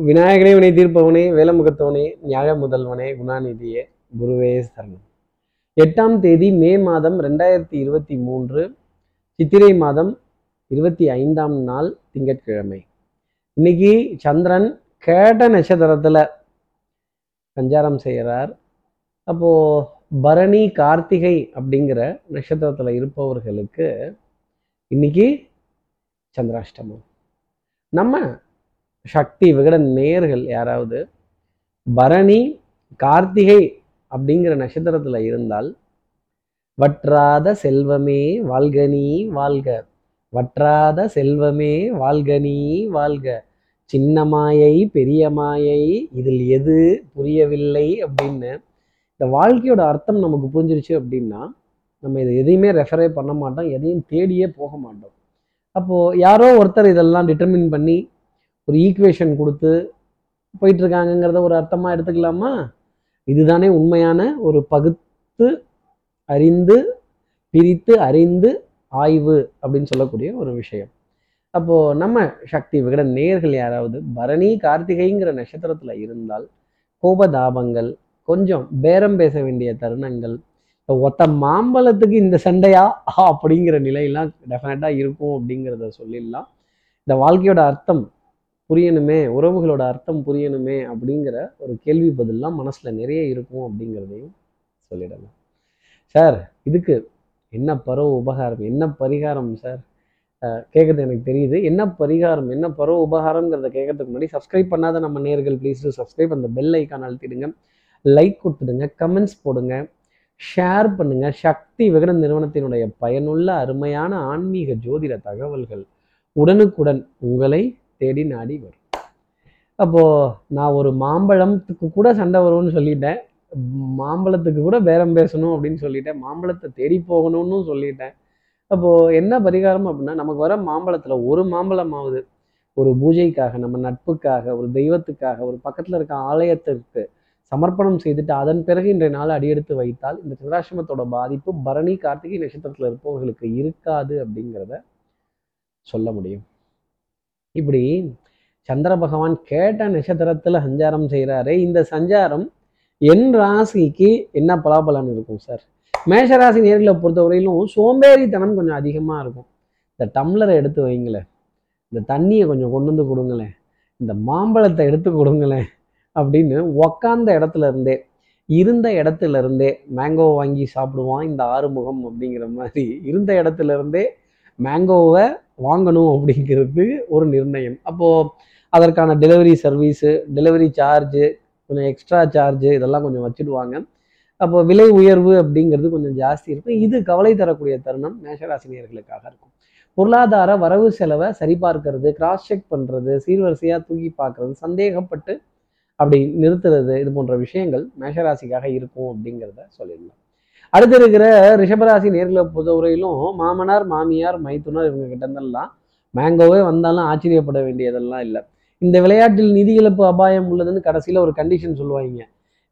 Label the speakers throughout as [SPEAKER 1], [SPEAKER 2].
[SPEAKER 1] விநாயகனே வினை தீர்ப்பவனே வேலமுகத்தவனே நியாய முதல்வனே குணாநிதியே குருவே சரணம். எட்டாம் தேதி மே மாதம் ரெண்டாயிரத்தி இருபத்தி மூன்று சித்திரை மாதம் இருபத்தி ஐந்தாம் நாள் திங்கட்கிழமை. இன்னைக்கு சந்திரன் கேட்ட நட்சத்திரத்தில் சஞ்சாரம் செய்கிறார். அப்போது பரணி கார்த்திகை அப்படிங்கிற நட்சத்திரத்தில் இருப்பவர்களுக்கு இன்னைக்கு சந்திராஷ்டமம். நம்ம சக்தி விகட நேர்கள் யாராவது பரணி கார்த்திகை அப்படிங்கிற நட்சத்திரத்துல இருந்தால் வற்றாத செல்வமே வாழ்கனி வாழ்க. வற்றாத செல்வமே வாழ்கனி வாழ்க. சின்ன மாயை பெரிய மாயை இதில் எது புரியவில்லை அப்படின்னு இந்த வாழ்க்கையோட அர்த்தம் நமக்கு புரிஞ்சிருச்சு அப்படின்னா நம்ம இதை எதையுமே ரெஃபரே பண்ண மாட்டோம் எதையும் தேடியே போக மாட்டோம். அப்போது யாரோ ஒருத்தர் இதெல்லாம் டிட்டர்மின் பண்ணி ஒரு ஈக்குவேஷன் கொடுத்து போயிட்டுருக்காங்கங்கிறத ஒரு அர்த்தமாக எடுத்துக்கலாமா? இதுதானே உண்மையான ஒரு பகுத்து அறிந்து பிரித்து அறிந்து ஆய்வு அப்படின்னு சொல்லக்கூடிய ஒரு விஷயம். அப்போது நம்ம சக்தி விகட நேர்கள் யாராவது பரணி கார்த்திகைங்கிற நட்சத்திரத்தில் இருந்தால் கோபதாபங்கள் கொஞ்சம் பேரம் பேச வேண்டிய தருணங்கள் இப்போ ஒத்த மாம்பழத்துக்கு இந்த சண்டையா அப்படிங்கிற நிலையெல்லாம் டெஃபினட்டாக இருக்கும் அப்படிங்கிறத சொல்லிடலாம். இந்த வாழ்க்கையோட அர்த்தம் புரியணுமே உறவுகளோட அர்த்தம் புரியணுமே அப்படிங்கிற ஒரு கேள்வி பதிலாம் மனசில் நிறைய இருக்கும் அப்படிங்கிறதையும் சொல்லிடலாம். சார் இதுக்கு என்ன பரவ உபகாரம் என்ன பரிகாரம் சார்? கேட்குறது எனக்கு தெரியுது. என்ன பரிகாரம் என்ன பரவ உபகாரங்கிறத கேட்கறதுக்கு முன்னாடி சப்ஸ்கிரைப் பண்ணாத நம்ம நேர்கள் ப்ளீஸ் சப்ஸ்கிரைப் அந்த பெல் ஐக்கான் அழுத்திடுங்க. லைக் கொடுத்துடுங்க கமெண்ட்ஸ் போடுங்க. ஷேர் பண்ணுங்க. சக்தி விகடன் நிறுவனத்தினுடைய பயனுள்ள அருமையான ஆன்மீக ஜோதிட தகவல்கள் உடனுக்குடன் உங்களை தேடி நாடி வரும். அப்போது நான் ஒரு மாம்பழத்துக்கு கூட சண்டை வரும்னு சொல்லிட்டேன். மாம்பழத்துக்கு கூட பேரம் பேசணும் அப்படின்னு சொல்லிட்டேன். மாம்பழத்தை தேடி போகணும்னு சொல்லிட்டேன். அப்போது என்ன பரிகாரம் அப்படின்னா நமக்கு வர மாம்பழத்துல ஒரு மாம்பழமாவது ஒரு பூஜைக்காக நம்ம நட்புக்காக ஒரு தெய்வத்துக்காக ஒரு பக்கத்தில் இருக்க ஆலயத்திற்கு சமர்ப்பணம் செய்துட்டு அதன் பிறகு இன்றைய நாள் அடியெடுத்து வைத்தால் இந்த சந்திராசிரமத்தோட பாதிப்பு பரணி கார்த்திகை நட்சத்திரத்தில் இருப்பவர்களுக்கு இருக்காது அப்படிங்கிறத சொல்ல முடியும். இப்படி சந்திர பகவான் கேட்ட நட்சத்திரத்தில் சஞ்சாரம் செய்கிறாரே இந்த சஞ்சாரம் என் ராசிக்கு என்ன பலாபலன் இருக்கும் சார்? மேஷராசி நேர்களை பொறுத்தவரையிலும் சோம்பேறித்தனம் கொஞ்சம் அதிகமாக இருக்கும். இந்த டம்ளரை எடுத்து வைங்களேன் இந்த தண்ணியை கொஞ்சம் கொண்டு வந்து கொடுங்களேன் இந்த மாம்பழத்தை எடுத்து கொடுங்களேன் அப்படின்னு உக்காந்த இடத்துல இருந்தே இருந்த இடத்துல இருந்தே மேங்கோ வாங்கி சாப்பிடுவான் இந்த ஆறுமுகம் அப்படிங்கிற மாதிரி இருந்த இடத்துல இருந்தே மேங்கோவை வாங்கணும் அப்படிங்கிறது ஒரு நிர்ணயம். அப்போது அதற்கான டெலிவரி சர்வீஸு டெலிவரி சார்ஜு கொஞ்சம் எக்ஸ்ட்ரா சார்ஜு இதெல்லாம் கொஞ்சம் வச்சுடுவாங்க. அப்போ விலை உயர்வு அப்படிங்கிறது கொஞ்சம் ஜாஸ்தி இருக்கும். இது கவலை தரக்கூடிய தருணம் மேஷராசினியர்களுக்காக இருக்கும். பொருளாதார வரவு செலவை சரிபார்க்கறது கிராஸ் செக் பண்ணுறது சீர்வரிசையாக தூக்கி பார்க்கறது சந்தேகப்பட்டு அப்படி நிறுத்துறது இது போன்ற விஷயங்கள் மேஷராசிக்காக இருக்கும் அப்படிங்கிறத சொல்லிடலாம் அடுத்து இருக்கிற ரிஷபராசி நேர்களை பொறுத்தவரையிலும் மாமனார் மாமியார் மைத்துனர் இவங்க கிட்டந்தெல்லாம் மேங்கோவே வந்தாலும் ஆச்சரியப்பட வேண்டியதெல்லாம் இல்லை. இந்த விளையாட்டில் நிதி இழப்பு அபாயம் உள்ளதுன்னு கடைசியில் ஒரு கண்டிஷன் சொல்லுவாங்க.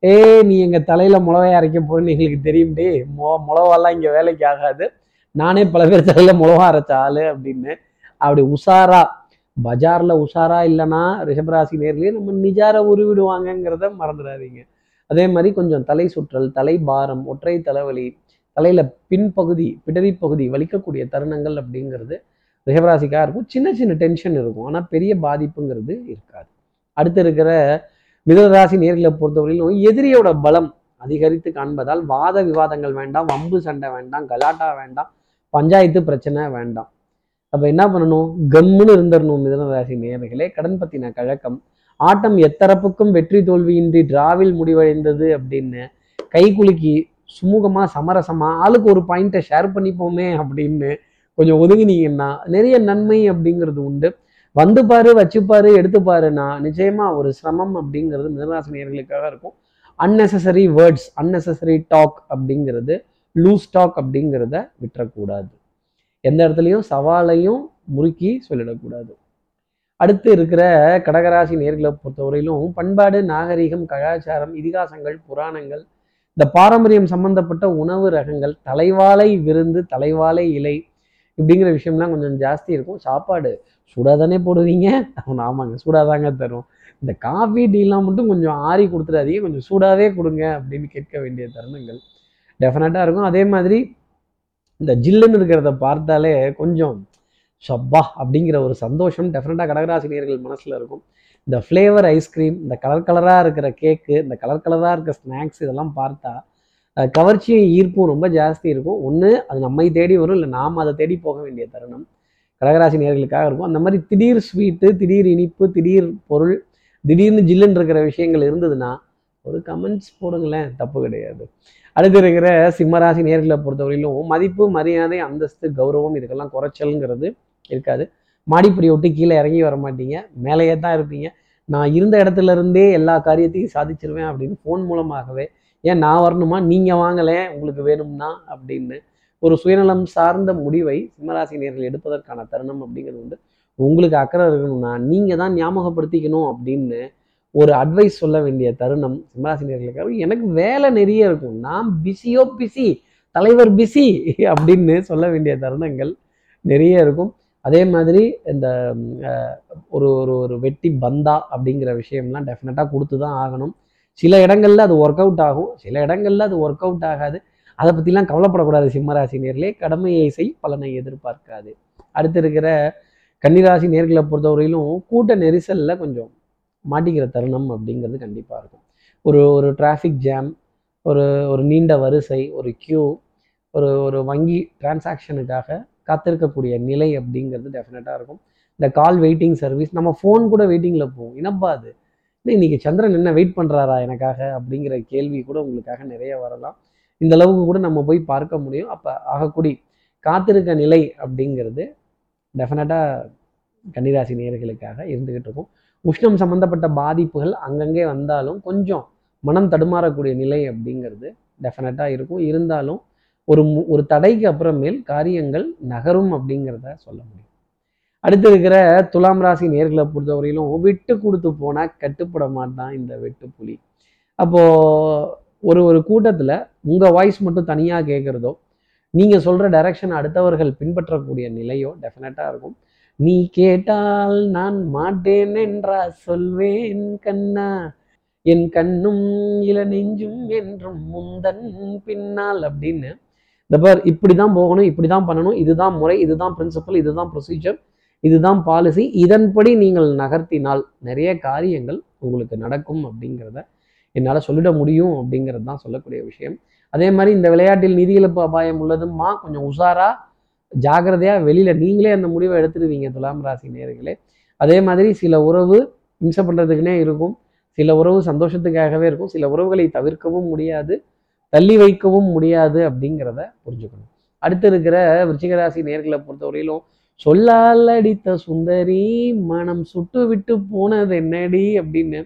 [SPEAKER 1] ஏய் நீ எங்கள் தலையில் மிளகாய் அரைக்க போறேன்னு எங்களுக்கு தெரியும். டே மொ முளவாலாம் இங்கே வேலைக்கு ஆகாது. நானே பல பேர் தலையில் முளவா அரைச்ச ஆளு அப்படின்னு. அப்படி உஷாரா பஜாரில் உஷாரா இல்லைன்னா ரிஷபராசி நேர்லேயே நம்ம நிஜார உருவிடுவாங்கங்கிறத மறந்துடாதீங்க. அதே மாதிரி கொஞ்சம் தலை சுற்றல் தலை பாரம் ஒற்றை தலைவலி தலையில் பின்பகுதி பிடரி பகுதி வலிக்கக்கூடிய தருணங்கள் அப்படிங்கிறது ரிஷபராசிக்காக இருக்கும். சின்ன சின்ன டென்ஷன் இருக்கும். ஆனால் பெரிய பாதிப்புங்கிறது இருக்காது. அடுத்து இருக்கிற மிதனராசி நேர்களை பொறுத்தவரையிலும் எதிரியோட பலம் அதிகரித்து காண்பதால் வாத விவாதங்கள் வேண்டாம் வம்பு சண்டை வேண்டாம் கலாட்டா வேண்டாம் பஞ்சாயத்து பிரச்சனை வேண்டாம். அப்போ என்ன பண்ணணும்? கம்முன்னு இருந்துடணும் மிதனராசி நேர்களே. கடன் பற்றின கழக்கம் ஆட்டம் எத்தரப்புக்கும் வெற்றி தோல்வியின்றி டிராவில் முடிவடைந்தது அப்படின்னு கைகுலுக்கி சுமூகமாக சமரசமாக ஆளுக்கு ஒரு பாயிண்ட்டை ஷேர் பண்ணிப்போமே அப்படின்னு கொஞ்சம் ஒதுங்கினீங்கன்னா நிறைய நன்மை அப்படிங்கிறது உண்டு. வந்து பாரு வச்சுப்பாரு எடுத்துப்பாருன்னா நிச்சயமாக ஒரு சிரமம் அப்படிங்கிறது மிதராசினியர்களுக்காக இருக்கும். அன்னெசசரி வேர்ட்ஸ் அன்னெசசரி டாக் அப்படிங்கிறது லூஸ் டாக் அப்படிங்கிறத விட்டுறக்கூடாது. எந்த இடத்துலையும் சவாலையும் முறுக்கி சொல்லிடக்கூடாது. அடுத்து இருக்கிற கடகராசி நேர்களை பொறுத்தவரையிலும் பண்பாடு நாகரிகம் கலாச்சாரம் இதிகாசங்கள் புராணங்கள் இந்த பாரம்பரியம் சம்பந்தப்பட்ட உணவு ரகங்கள் தலைவாழை விருந்து தலைவாழை இலை இப்படிங்கிற விஷயம்லாம் கொஞ்சம் ஜாஸ்தி இருக்கும். சாப்பாடு சூடாக தானே போடுவீங்க? அவன் ஆமாங்க சூடாக தாங்க தரும் இந்த காஃபி டீலாம் மட்டும் கொஞ்சம் ஆறி கொடுத்துடாதீங்க. கொஞ்சம் சூடாகவே கொடுங்க அப்படின்னு கேட்க வேண்டிய தருணங்கள் டெஃபினட்டாக இருக்கும். அதே மாதிரி இந்த ஜில்லுன்னு இருக்கிறத பார்த்தாலே கொஞ்சம் ஷப்பா அப்படிங்கிற ஒரு சந்தோஷம் டெஃபினட்டாக கடகராசினியர்கள் மனசில் இருக்கும். இந்த ஃப்ளேவர் ஐஸ்கிரீம் இந்த கலர் கலராக இருக்கிற கேக்கு இந்த கலர் கலராக இருக்கிற ஸ்நாக்ஸ் இதெல்லாம் பார்த்தா கவர்ச்சியும் ஈர்ப்பும் ரொம்ப ஜாஸ்தி இருக்கும். ஒன்று அது நம்மை தேடி வரும் இல்லை நாம் அதை தேடி போக வேண்டிய தருணம். கடகராசி நேர்களுக்காக இருக்கும். அந்த மாதிரி திடீர் ஸ்வீட்டு திடீர் இனிப்பு திடீர் பொருள் திடீர்னு ஜில்லுன்னு இருக்கிற விஷயங்கள் இருந்ததுன்னா ஒரு கமெண்ட்ஸ் போடுங்களேன் தப்பு கிடையாது. அடுத்து இருக்கிற சிம்மராசி நேர்களை பொறுத்தவரையிலும் மதிப்பு மரியாதை அந்தஸ்து கௌரவம் இதுக்கெல்லாம் குறைச்சல்ங்கிறது இருக்காது. மாடிப்படி விட்டு கீழே இறங்கி வர மாட்டீங்க. மேலேயே தான் இருப்பீங்க. நான் இருந்த இடத்துல இருந்தே எல்லா காரியத்தையும் சாதிச்சிருவேன் அப்படின்னு ஃபோன் மூலமாகவே ஏன் நான் வரணுமா? நீங்கள் வாங்கலை உங்களுக்கு வேணும்னா? அப்படின்னு ஒரு சுயநலம் சார்ந்த முடிவை சிம்மராசினியர்கள் எடுப்பதற்கான தருணம் அப்படிங்கிறது வந்து உங்களுக்கு அக்கறை இருக்கணும்னா நீங்கள் தான் ஞாபகப்படுத்திக்கணும் அப்படின்னு ஒரு அட்வைஸ் சொல்ல வேண்டிய தருணம் சிம்மராசினியர்களுக்காக எனக்கு வேலை நிறைய இருக்கும். நான் பிஸியோ பிஸி தலைவர் பிஸி அப்படின்னு சொல்ல வேண்டிய தருணங்கள் நிறைய இருக்கும். அதே மாதிரி இந்த ஒரு ஒரு ஒரு வெட்டி பந்தா அப்படிங்கிற விஷயம்லாம் டெஃபினட்டாக கொடுத்து தான் ஆகணும். சில இடங்களில் அது ஒர்க் அவுட் ஆகும். சில இடங்களில் அது ஒர்க் அவுட் ஆகாது. அதை பற்றிலாம் கவலைப்படக்கூடாது சிம்மராசி நேர்களே. கடமையை செய் பலனை எதிர்பார்க்காது. அடுத்து இருக்கிற கன்னிராசி நேர்களை பொறுத்தவரையிலும் கூட்ட நெரிசலில் கொஞ்சம் மாட்டிக்கிற தருணம் அப்படிங்கிறது கண்டிப்பாக இருக்கும். ஒரு ஒரு டிராஃபிக் ஜாம் ஒரு ஒரு நீண்ட வரிசை ஒரு கியூ ஒரு ஒரு வங்கி டிரான்சாக்ஷனுக்காக காத்திருக்கக்கூடிய நிலை அப்படிங்கிறது டெஃபினட்டாக இருக்கும். இந்த கால் வெயிட்டிங் சர்வீஸ் நம்ம ஃபோன் கூட வெயிட்டிங்கில் போவோம். என்னப்பா அது? இன்னைக்கு சந்திரன் என்ன வெயிட் பண்ணுறாரா எனக்காக? அப்படிங்கிற கேள்வி கூட உங்களுக்காக நிறைய வரலாம். இந்த அளவுக்கு கூட நம்ம போய் பார்க்க முடியும். அப்போ ஆகக்கூடி காத்திருக்க நிலை அப்படிங்கிறது டெஃபினட்டாக கன்னிராசி நேயர்களுக்காக இருந்துகிட்டு இருக்கும். உஷ்ணம் சம்மந்தப்பட்ட பாதிப்புகள் அங்கங்கே வந்தாலும் கொஞ்சம் மனம் தடுமாறக்கூடிய நிலை அப்படிங்கிறது டெஃபினட்டாக இருக்கும். இருந்தாலும் ஒரு மு- ஒரு தடைக்கு அப்புறமேல் காரியங்கள் நகரும் அப்படிங்கிறத சொல்ல முடியும். அடுத்து இருக்கிற துலாம் ராசி நேர்களை பொறுத்தவரையிலும் விட்டு கொடுத்து போனால் கட்டுப்பட மாட்டான் இந்த வெட்டுப்புலி அப்போ ஒரு ஒரு கூட்டத்தில் உங்கள் வாய்ஸ் மட்டும் தனியாக கேட்குறதோ நீங்கள் சொல்கிற டைரக்ஷன் அடுத்தவர்கள் பின்பற்றக்கூடிய நிலையோ டெஃபினட்டாக இருக்கும். நீ கேட்டால் நான் மாட்டேன் என்றா சொல்வேன் கண்ணா. என் கண்ணும் இள நெஞ்சும் என்றும் முந்தன் பின்னால் அப்படின்னு இந்த பார் இப்படி தான் போகணும் இப்படி தான் பண்ணணும் இதுதான் முறை இதுதான் பிரின்சிபல் இதுதான் ப்ரொசீஜர் இதுதான் பாலிசி இதன்படி நீங்கள் நகர்த்தினால் நிறைய காரியங்கள் உங்களுக்கு நடக்கும் அப்படிங்கிறத என்னால் சொல்லிட முடியும் அப்படிங்கிறது தான் சொல்லக்கூடிய விஷயம். அதே மாதிரி இந்த விளையாட்டில் நிதி இழப்பு அபாயம் உள்ளதுமா கொஞ்சம் உஷாராக ஜாகிரதையாக வெளியில் நீங்களே அந்த முடிவை எடுத்துருவீங்க துலாம் ராசி நேர்களே. அதே மாதிரி சில உறவு இம்சை பண்ணுறதுக்குனே இருக்கும். சில உறவு சந்தோஷத்துக்காகவே இருக்கும். சில உறவுகளை தவிர்க்கவும் முடியாது. தள்ளி வைக்கவும் முடியாது அப்படிங்கிறத புரிஞ்சுக்கணும். அடுத்து இருக்கிற விருச்சிகராசி நேர்களை பொறுத்தவரையிலும் சொல்லால் அடித்த சுந்தரி மனம் சுட்டு விட்டு போனது என்னடி அப்படின்னு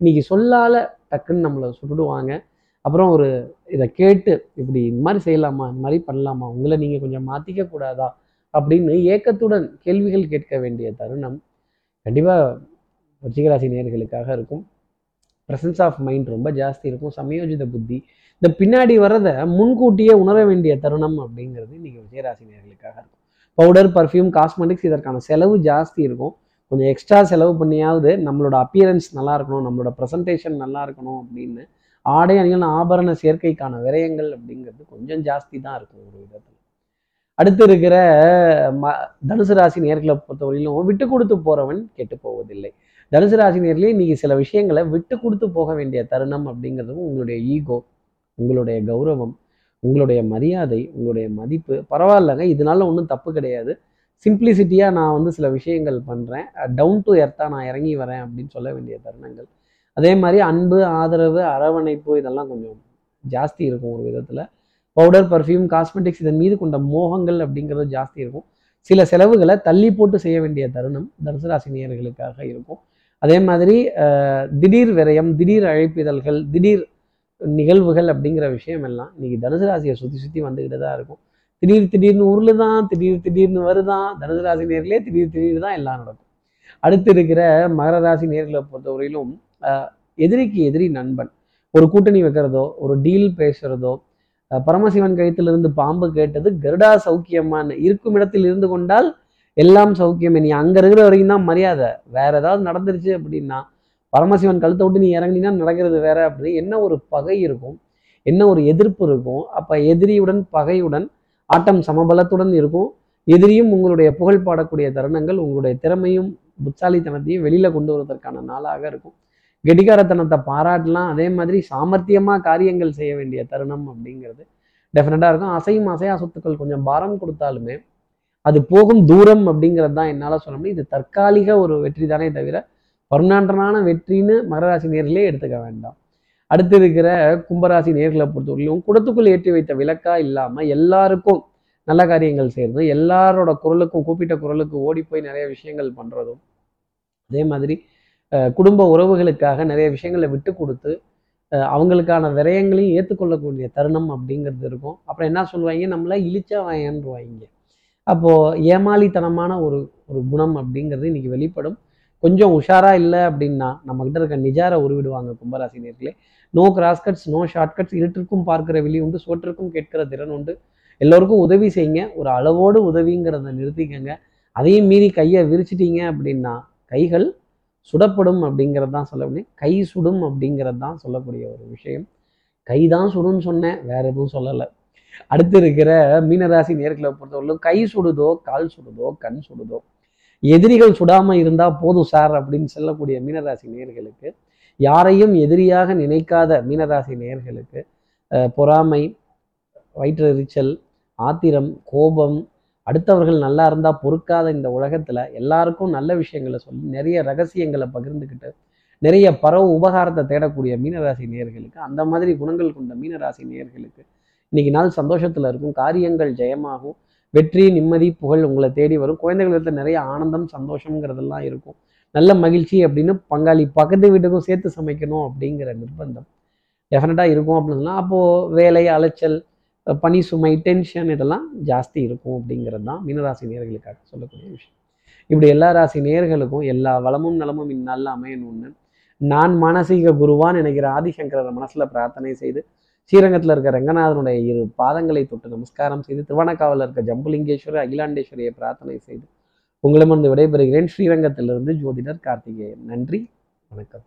[SPEAKER 1] இன்னைக்கு சொல்லால டக்குன்னு நம்மளை சுட்டுடுவாங்க. அப்புறம் ஒரு இதை கேட்டு இப்படி இந்த மாதிரி செய்யலாமா இந்த மாதிரி பண்ணலாமா உங்களை நீங்கள் கொஞ்சம் மாற்றிக்க கூடாதா அப்படின்னு ஏக்கத்துடன் கேள்விகள் கேட்க வேண்டிய தருணம் கண்டிப்பாக விருச்சிகராசி நேர்களுக்காக இருக்கும். ப்ரெசன்ஸ் ஆஃப் மைண்ட் ரொம்ப ஜாஸ்தி இருக்கும். சமயோஜித புத்தி இந்த பின்னாடி வர்றதை முன்கூட்டியே உணர வேண்டிய தருணம் அப்படிங்கிறது இன்னைக்கு விஜயராசினியர்களுக்காக இருக்கும். பவுடர் பர்ஃப்யூம் காஸ்மெட்டிக்ஸ் இதற்கான செலவு ஜாஸ்தி இருக்கும். கொஞ்சம் எக்ஸ்ட்ரா செலவு பண்ணியாவது நம்மளோட அப்பியரன்ஸ் நல்லா இருக்கணும் நம்மளோட ப்ரெசன்டேஷன் நல்லா இருக்கணும் அப்படின்னு ஆடை அணிகள் ஆபரண சேர்க்கைக்கான விரயங்கள் அப்படிங்கிறது கொஞ்சம் ஜாஸ்தி தான் இருக்கும் ஒரு விதத்தில். அடுத்து இருக்கிற ம தனுசு ராசி நேர்களை பொறுத்தவரையிலும் விட்டு கொடுத்து போறவன் கெட்டு போவதில்லை. தனுசு ராசி நேர்களே இன்னைக்கு சில விஷயங்களை விட்டு கொடுத்து போக வேண்டிய தருணம் அப்படிங்கிறதும் உங்களுடைய ஈகோ உங்களுடைய கௌரவம் உங்களுடைய மரியாதை உங்களுடைய மதிப்பு. பரவாயில்லைங்க இதனால ஒன்றும் தப்பு கிடையாது. சிம்பிளிசிட்டியாக நான் வந்து சில விஷயங்கள் பண்ணுறேன் டவுன் டு எர்த்தாக நான் இறங்கி வரேன் அப்படின்னு சொல்ல வேண்டிய தருணங்கள். அதே மாதிரி அன்பு ஆதரவு அரவணைப்பு இதெல்லாம் கொஞ்சம் ஜாஸ்தி இருக்கும் ஒரு விதத்தில். பவுடர் பர்ஃப்யூம் காஸ்மெட்டிக்ஸ் இதன் மீது கொண்ட மோகங்கள் அப்படிங்கிறது ஜாஸ்தி இருக்கும். சில செலவுகளை தள்ளி போட்டு செய்ய வேண்டிய தருணம் தனுசு நேயர்களுக்காக இருக்கும். அதே மாதிரி திடீர் விரயம் திடீர் அழைப்பிதழ்கள் திடீர் நிகழ்வுகள் அப்படிங்கிற விஷயம் எல்லாம் இன்னைக்கு தனுசு ராசியை சுற்றி சுற்றி வந்துக்கிட்டு தான் இருக்கும். திடீர் திடீர்னு உருளுதான் திடீர் திடீர்னு வருதான் தனுசு ராசி நேர்களே திடீர் திடீர் தான் எல்லாம் நடக்கும். அடுத்து இருக்கிற மகர ராசி நேர்களை பொறுத்தவரையிலும் எதிரிக்கு எதிரி நண்பன். ஒரு கூட்டணி வைக்கிறதோ ஒரு டீல் பேசுறதோ பரமசிவன் கழுத்திலிருந்து பாம்பு கேட்டது கருடா சௌக்கியமான்னு இருக்கும் இடத்தில் இருந்து கொண்டால் எல்லாம் சௌக்கியமே. நீ அங்கே இருக்கிற வரைக்கும் தான் மரியாதை. வேற ஏதாவது நடந்துருச்சு அப்படின்னா பரமசிவன் கழுத்தை விட்டு நீ இறங்கினா நடக்கிறது வேற அப்படின்னு என்ன ஒரு பகை இருக்கும் என்ன ஒரு எதிர்ப்பு இருக்கும் அப்போ எதிரியுடன் பகையுடன் ஆட்டம் சமபலத்துடன் இருக்கும். எதிரியும் உங்களுடைய புகழ் பாடக்கூடிய தருணங்கள் உங்களுடைய திறமையும் புத்தாலித்தனத்தையும் வெளியில் கொண்டு வருவதற்கான நாளாக இருக்கும். கெடிகாரத்தனத்தை பாராட்டலாம் அதே மாதிரி சாமர்த்தியமாக காரியங்கள் செய்ய வேண்டிய தருணம் அப்படிங்கிறது டெஃபினட்டாக இருக்கும். அசையும் அசையா சொத்துக்கள் கொஞ்சம் பாரம் கொடுத்தாலுமே அது போகும் தூரம் அப்படிங்கிறது தான் என்னால் சொல்ல முடியும். இது தற்காலிக ஒரு வெற்றி தானே தவிர பர்மனண்டான வெற்றின்னு மகராசி நேர்களே எடுத்துக்க வேண்டாம். அடுத்து இருக்கிற கும்பராசி நேர்களை பொறுத்தவரையிலும் குடத்துக்குள் ஏற்றி வைத்த விளக்கா இல்லாம எல்லாருக்கும் நல்ல காரியங்கள் செய்யறதும் எல்லாரோட குரலுக்கும் கூப்பிட்ட குரலுக்கு ஓடி போய் நிறைய விஷயங்கள் பண்றதும் அதே மாதிரி குடும்ப உறவுகளுக்காக நிறைய விஷயங்களை விட்டு கொடுத்து அஹ், அவங்களுக்கான விரயங்களையும் ஏற்றுக்கொள்ளக்கூடிய தருணம் அப்படிங்கிறது இருக்கும். அப்புறம் என்ன சொல்லுவாங்க? நம்மளை இழிச்சா வாயன்றுவாங்க. அப்போ ஏமாளித்தனமான ஒரு ஒரு குணம் அப்படிங்கிறது இன்னைக்கு வெளிப்படும். கொஞ்சம் உஷாரா இல்லை அப்படின்னா நம்ம கிட்ட இருக்க நிஜார உருவிடுவாங்க கும்பராசினியர்களே நோ கிராஸ்கட்ஸ் நோ ஷார்ட்கட்ஸ் இருட்டிற்கும் பார்க்கிற வெளி உண்டு சோற்றிற்கும் கேட்கிற திறன் உண்டு. எல்லோருக்கும் உதவி செய்யுங்க. ஒரு அளவோடு உதவிங்கிறத நிறுத்திக்கங்க. அதையும் மீறி கையை விரிச்சிட்டீங்க அப்படின்னா கைகள் சுடப்படும் அப்படிங்கிறது தான் சொல்ல முடியும். கை சுடும் அப்படிங்கிறது தான் சொல்லக்கூடிய ஒரு விஷயம். கை தான் சுடும்னு சொன்னேன் வேற எதுவும் சொல்லலை. அடுத்து இருக்கிற மீனராசி நேர்களை பொறுத்தவரையிலும் கை சுடுதோ கால் சுடுதோ கண் சுடுதோ? எதிரிகள் சுடாமல் இருந்தால் போதும் சார் அப்படின்னு சொல்லக்கூடிய மீனராசி நேர்களுக்கு யாரையும் எதிரியாக நினைக்காத மீனராசி நேர்களுக்கு பொறாமை வயிற்றெரிச்சல் ஆத்திரம் கோபம் அடுத்தவர்கள் நல்லா இருந்தால் பொறுக்காத இந்த உலகத்தில் எல்லாருக்கும் நல்ல விஷயங்களை சொல்லி நிறைய ரகசியங்களை பகிர்ந்துக்கிட்டு நிறைய பரவ உபகாரத்தை தேடக்கூடிய மீனராசி நேர்களுக்கு அந்த மாதிரி குணங்கள் கொண்ட மீனராசி நேர்களுக்கு இன்னைக்கு நாள் சந்தோஷத்தில் இருக்கும் காரியங்கள் ஜெயமாகும் வெற்றி நிம்மதி புகழ் உங்களை தேடி வரும். குழந்தைகளுக்கு நிறைய ஆனந்தம் சந்தோஷங்கிறதெல்லாம் இருக்கும். நல்ல மகிழ்ச்சி அப்படின்னு பங்காளி பக்கத்து வீட்டுக்கும் சேர்த்து சமைக்கணும் அப்படிங்கிற நிர்பந்தம் டெஃபினட்டாக இருக்கும் அப்படின்னு சொன்னால் அப்போது வேலை அலைச்சல் பனி பணி சுமை டென்ஷன் இதெல்லாம் ஜாஸ்தி இருக்கும் அப்படிங்கிறது தான் மீனராசி நேர்களுக்காக சொல்லக்கூடிய விஷயம். இப்படி எல்லா ராசி நேர்களுக்கும் எல்லா வளமும் நலமும் இந்நாளில் அமையணும்னு நான் மானசீக குருவான் நினைக்கிற ஆதிசங்கரர் மனசில் பிரார்த்தனை செய்து ஸ்ரீரங்கத்தில் இருக்க ரங்கநாதனுடைய இரு பாதங்களை தொட்டு நமஸ்காரம் செய்து திருவண்ணக்காவில் இருக்க ஜம்புலிங்கேஸ்வரர் அகிலாண்டேஸ்வரியை பிரார்த்தனை செய்து உங்களிடமிருந்து விடைபெறுகிறேன். ஸ்ரீரங்கத்திலிருந்து ஜோதிடர் கார்த்திகேயன். நன்றி வணக்கம்.